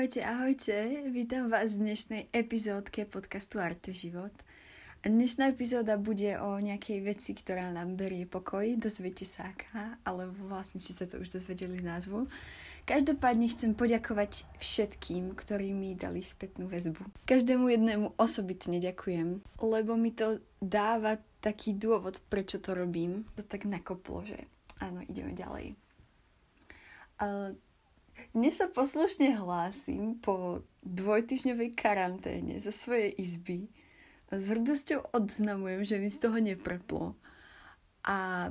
Ahojte, ahojte, vítam vás v dnešnej epizódke podcastu Arte Život. A dnešná epizóda bude o nejakej veci, ktorá nám berie pokoj, dozviete sa aká, ale vlastne si sa to už dozvedeli z názvu. Každopádne chcem poďakovať všetkým, ktorí mi dali spätnú väzbu. Každému jednému osobitne ďakujem, lebo mi to dáva taký dôvod, prečo to robím. To tak nakoplo, že áno, ideme ďalej. Uh, dnes sa poslušne hlásim po dvojtyžňovej karanténe zo svojej izby. S hrdosťou odznamujem, že mi z toho nepreplo. A,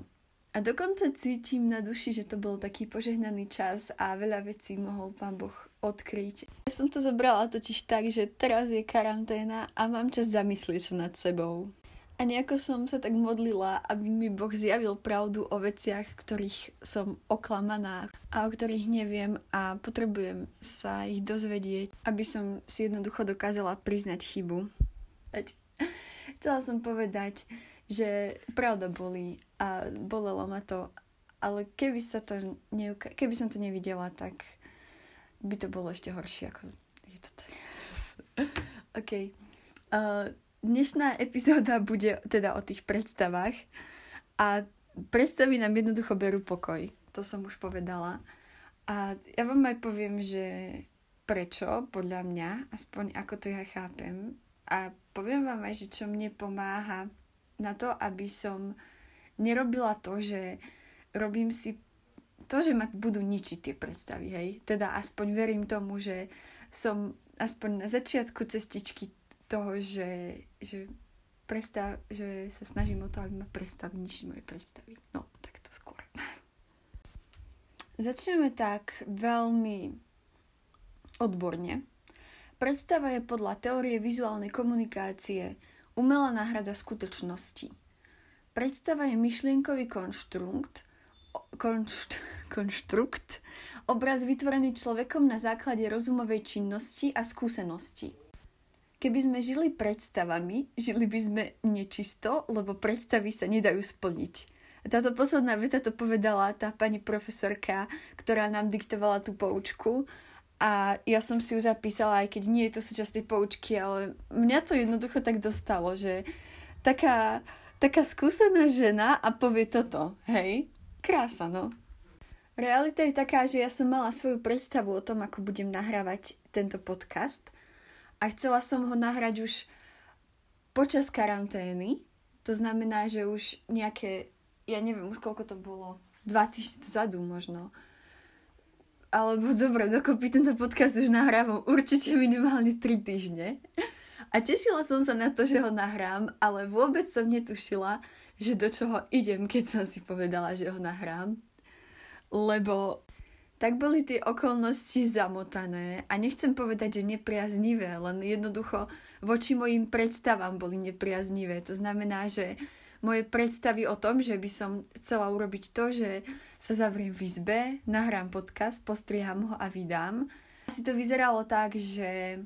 a dokonca cítim na duši, že to bol taký požehnaný čas a veľa vecí mohol pán Boh odkryť. Ja som to zobrala totiž tak, že teraz je karanténa a mám čas zamyslieť sa nad sebou. A nejako som sa tak modlila, aby mi Boh zjavil pravdu o veciach, ktorých som oklamaná a o ktorých neviem a potrebujem sa ich dozvedieť, aby som si jednoducho dokázala priznať chybu. Veď chcela som povedať, že pravda bolí a bolelo ma to, ale keby, sa to neuka- keby som to nevidela, tak by to bolo ešte horšie, ako je to teraz. OK. Uh, Dnešná epizóda bude teda o tých predstavách a predstavy nám jednoducho berú pokoj. To som už povedala. A ja vám aj poviem, že prečo, podľa mňa, aspoň ako to ja chápem. A poviem vám aj, že čo mne pomáha na to, aby som nerobila to, že robím si to, že ma budú ničiť tie predstavy, hej. Teda aspoň verím tomu, že som aspoň na začiatku cestičky toho, že, že, prestav, že sa snažím o to, aby ma prestav nižšie moje predstavy. No, tak to skôr. Začneme tak veľmi odborne. Predstava je podľa teórie vizuálnej komunikácie umelá náhrada skutočnosti. Predstava je myšlienkový konštrukt, konšt, konštrukt, obraz vytvorený človekom na základe rozumovej činnosti a skúsenosti. Keby sme žili predstavami, žili by sme nečisto, lebo predstavy sa nedajú splniť. Táto posledná veta to povedala tá pani profesorka, ktorá nám diktovala tú poučku a ja som si ju zapísala, aj keď nie je to súčasť tej poučky, ale mňa to jednoducho tak dostalo, že taká, taká skúsená žena a povie toto, hej? Krása, no. Realita je taká, že ja som mala svoju predstavu o tom, ako budem nahrávať tento podcast – a chcela som ho nahrať už počas karantény. To znamená, že už nejaké, ja neviem už koľko to bolo, dva týždne dozadu možno. Alebo dobre, dokopy tento podcast už nahrávam určite minimálne 3 týždne. A tešila som sa na to, že ho nahrám, ale vôbec som netušila, že do čoho idem, keď som si povedala, že ho nahrám. Lebo tak boli tie okolnosti zamotané a nechcem povedať, že nepriaznivé, len jednoducho voči mojim predstavám boli nepriaznivé. To znamená, že moje predstavy o tom, že by som chcela urobiť to, že sa zavriem v izbe, nahrám podcast, postriham ho a vydám. Asi to vyzeralo tak, že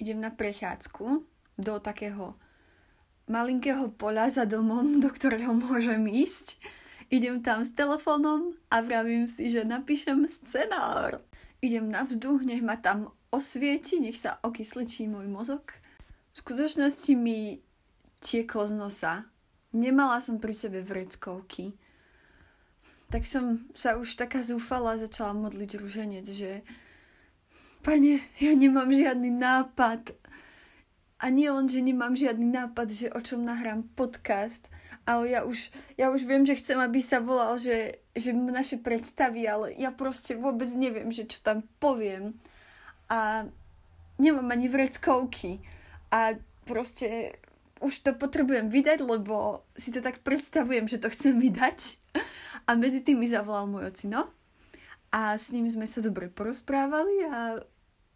idem na prechádzku do takého malinkého poľa za domom, do ktorého môžem ísť Idem tam s telefónom a vravím si, že napíšem scenár. Idem na vzduch, nech ma tam osvieti, nech sa okysličí môj mozog. V skutočnosti mi tieklo z nosa. Nemala som pri sebe vreckovky. Tak som sa už taká zúfala začala modliť ruženec, že Pane, ja nemám žiadny nápad. A nie len, že nemám žiadny nápad, že o čom nahrám podcast, ale ja už, ja už viem, že chcem, aby sa volal, že, že naše predstavy, ale ja proste vôbec neviem, že čo tam poviem. A nemám ani vreckovky. A proste už to potrebujem vydať, lebo si to tak predstavujem, že to chcem vydať. A medzi tým mi zavolal môj ocino. A s ním sme sa dobre porozprávali a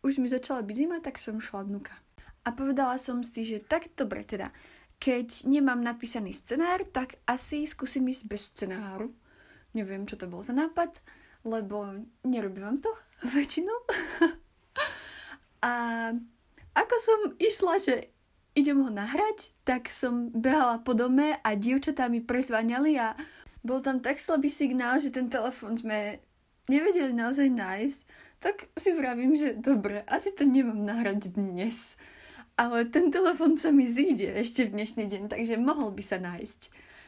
už mi začala byť zima, tak som šla dnuka. A povedala som si, že tak dobre teda, keď nemám napísaný scenár, tak asi skúsim ísť bez scenáru. Neviem, čo to bol za nápad, lebo nerobím to väčšinou. a ako som išla, že idem ho nahrať, tak som behala po dome a dievčatá mi prezváňali a bol tam tak slabý signál, že ten telefon sme nevedeli naozaj nájsť, tak si vravím, že dobre, asi to nemám nahrať dnes. Ale ten telefon sa mi zíde ešte v dnešný deň, takže mohol by sa nájsť.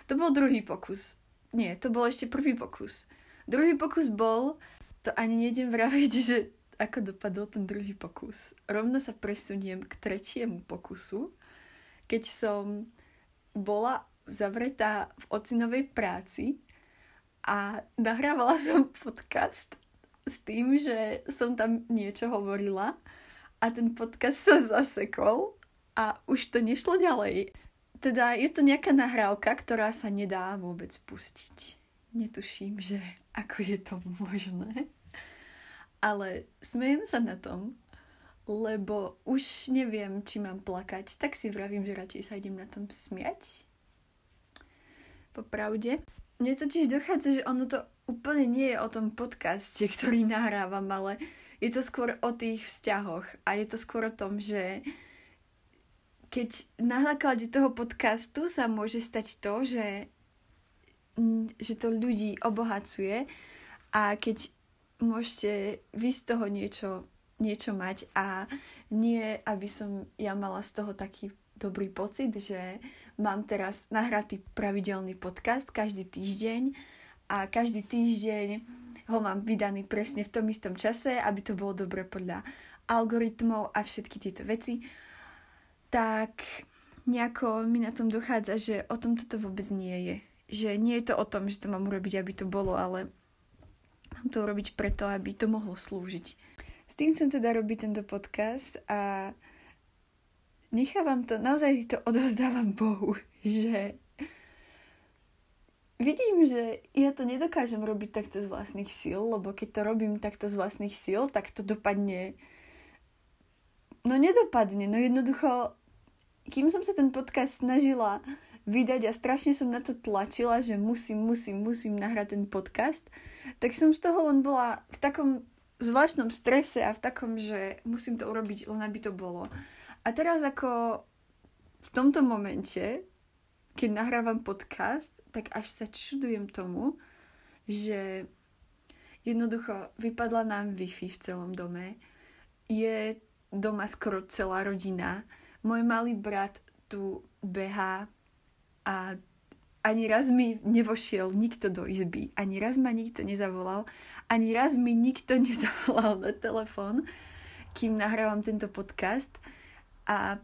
To bol druhý pokus. Nie, to bol ešte prvý pokus. Druhý pokus bol, to ani nejdem vraviť, že ako dopadol ten druhý pokus. Rovno sa presuniem k tretiemu pokusu, keď som bola zavretá v ocinovej práci a nahrávala som podcast s tým, že som tam niečo hovorila a ten podcast sa zasekol a už to nešlo ďalej. Teda je to nejaká nahrávka, ktorá sa nedá vôbec pustiť. Netuším, že ako je to možné. Ale smejem sa na tom, lebo už neviem, či mám plakať, tak si vravím, že radšej sa idem na tom smiať. Popravde. Mne totiž dochádza, že ono to úplne nie je o tom podcaste, ktorý nahrávam, ale je to skôr o tých vzťahoch a je to skôr o tom, že keď na základe toho podcastu sa môže stať to, že, že to ľudí obohacuje a keď môžete vy z toho niečo, niečo mať a nie, aby som ja mala z toho taký dobrý pocit, že mám teraz nahratý pravidelný podcast každý týždeň a každý týždeň ho mám vydaný presne v tom istom čase, aby to bolo dobre podľa algoritmov a všetky tieto veci, tak nejako mi na tom dochádza, že o tom toto vôbec nie je. Že nie je to o tom, že to mám urobiť, aby to bolo, ale mám to urobiť preto, aby to mohlo slúžiť. S tým chcem teda robiť tento podcast a nechávam to, naozaj to odovzdávam Bohu, že vidím, že ja to nedokážem robiť takto z vlastných síl, lebo keď to robím takto z vlastných síl, tak to dopadne... No nedopadne, no jednoducho, kým som sa ten podcast snažila vydať a strašne som na to tlačila, že musím, musím, musím nahrať ten podcast, tak som z toho len bola v takom zvláštnom strese a v takom, že musím to urobiť, len aby to bolo. A teraz ako v tomto momente keď nahrávam podcast, tak až sa čudujem tomu, že jednoducho vypadla nám Wi-Fi v celom dome. Je doma skoro celá rodina. Môj malý brat tu behá a ani raz mi nevošiel nikto do izby, ani raz ma nikto nezavolal, ani raz mi nikto nezavolal na telefón, kým nahrávam tento podcast. A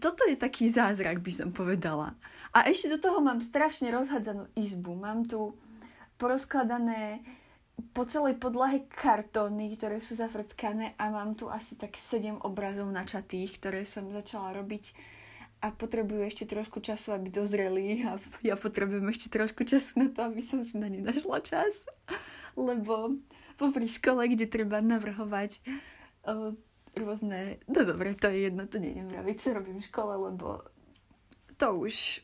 toto je taký zázrak, by som povedala. A ešte do toho mám strašne rozhadzanú izbu. Mám tu porozkladané po celej podlahe kartóny, ktoré sú zafrckané a mám tu asi tak 7 obrazov načatých, ktoré som začala robiť a potrebujú ešte trošku času, aby dozreli a ja potrebujem ešte trošku času na to, aby som si na ne našla čas. Lebo popri škole, kde treba navrhovať uh, rôzne... No dobre, to je jedno, to neviem vraviť, čo robím v škole, lebo to už...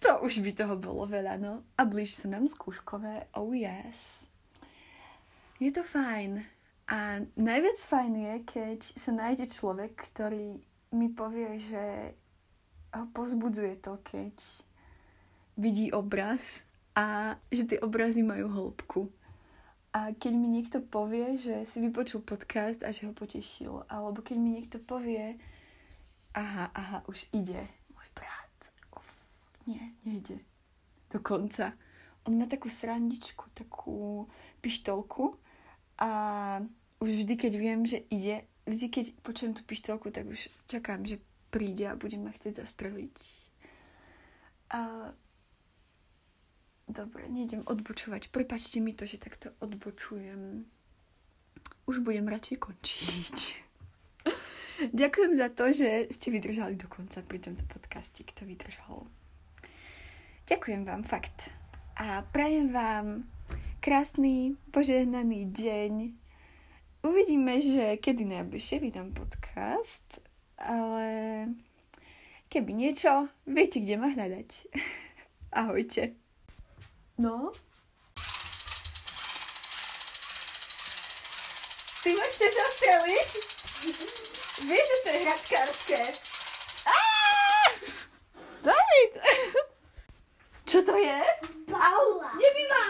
To už by toho bolo veľa, no. A blíž sa nám skúškové, oh yes. Je to fajn. A najviac fajn je, keď sa nájde človek, ktorý mi povie, že ho pozbudzuje to, keď vidí obraz a že tie obrazy majú hĺbku a keď mi niekto povie, že si vypočul podcast a že ho potešil, alebo keď mi niekto povie, aha, aha, už ide môj brat. Uf, nie, nejde. Dokonca. On má takú srandičku, takú pištolku a už vždy, keď viem, že ide, vždy, keď počujem tú pištolku, tak už čakám, že príde a bude ma chcieť zastreliť. A Dobre, nejdem odbočovať. Prepačte mi to, že takto odbočujem. Už budem radšej končiť. Ďakujem za to, že ste vydržali do konca pri tomto podcaste, kto vydržal. Ďakujem vám, fakt. A prajem vám krásny, požehnaný deň. Uvidíme, že kedy najbližšie vydám podcast, ale keby niečo, viete, kde ma hľadať. Ahojte. No. Ty ma chceš ostreliť? Vieš, že to je hračkárske. David! Čo to je? Paula. Nebí ma!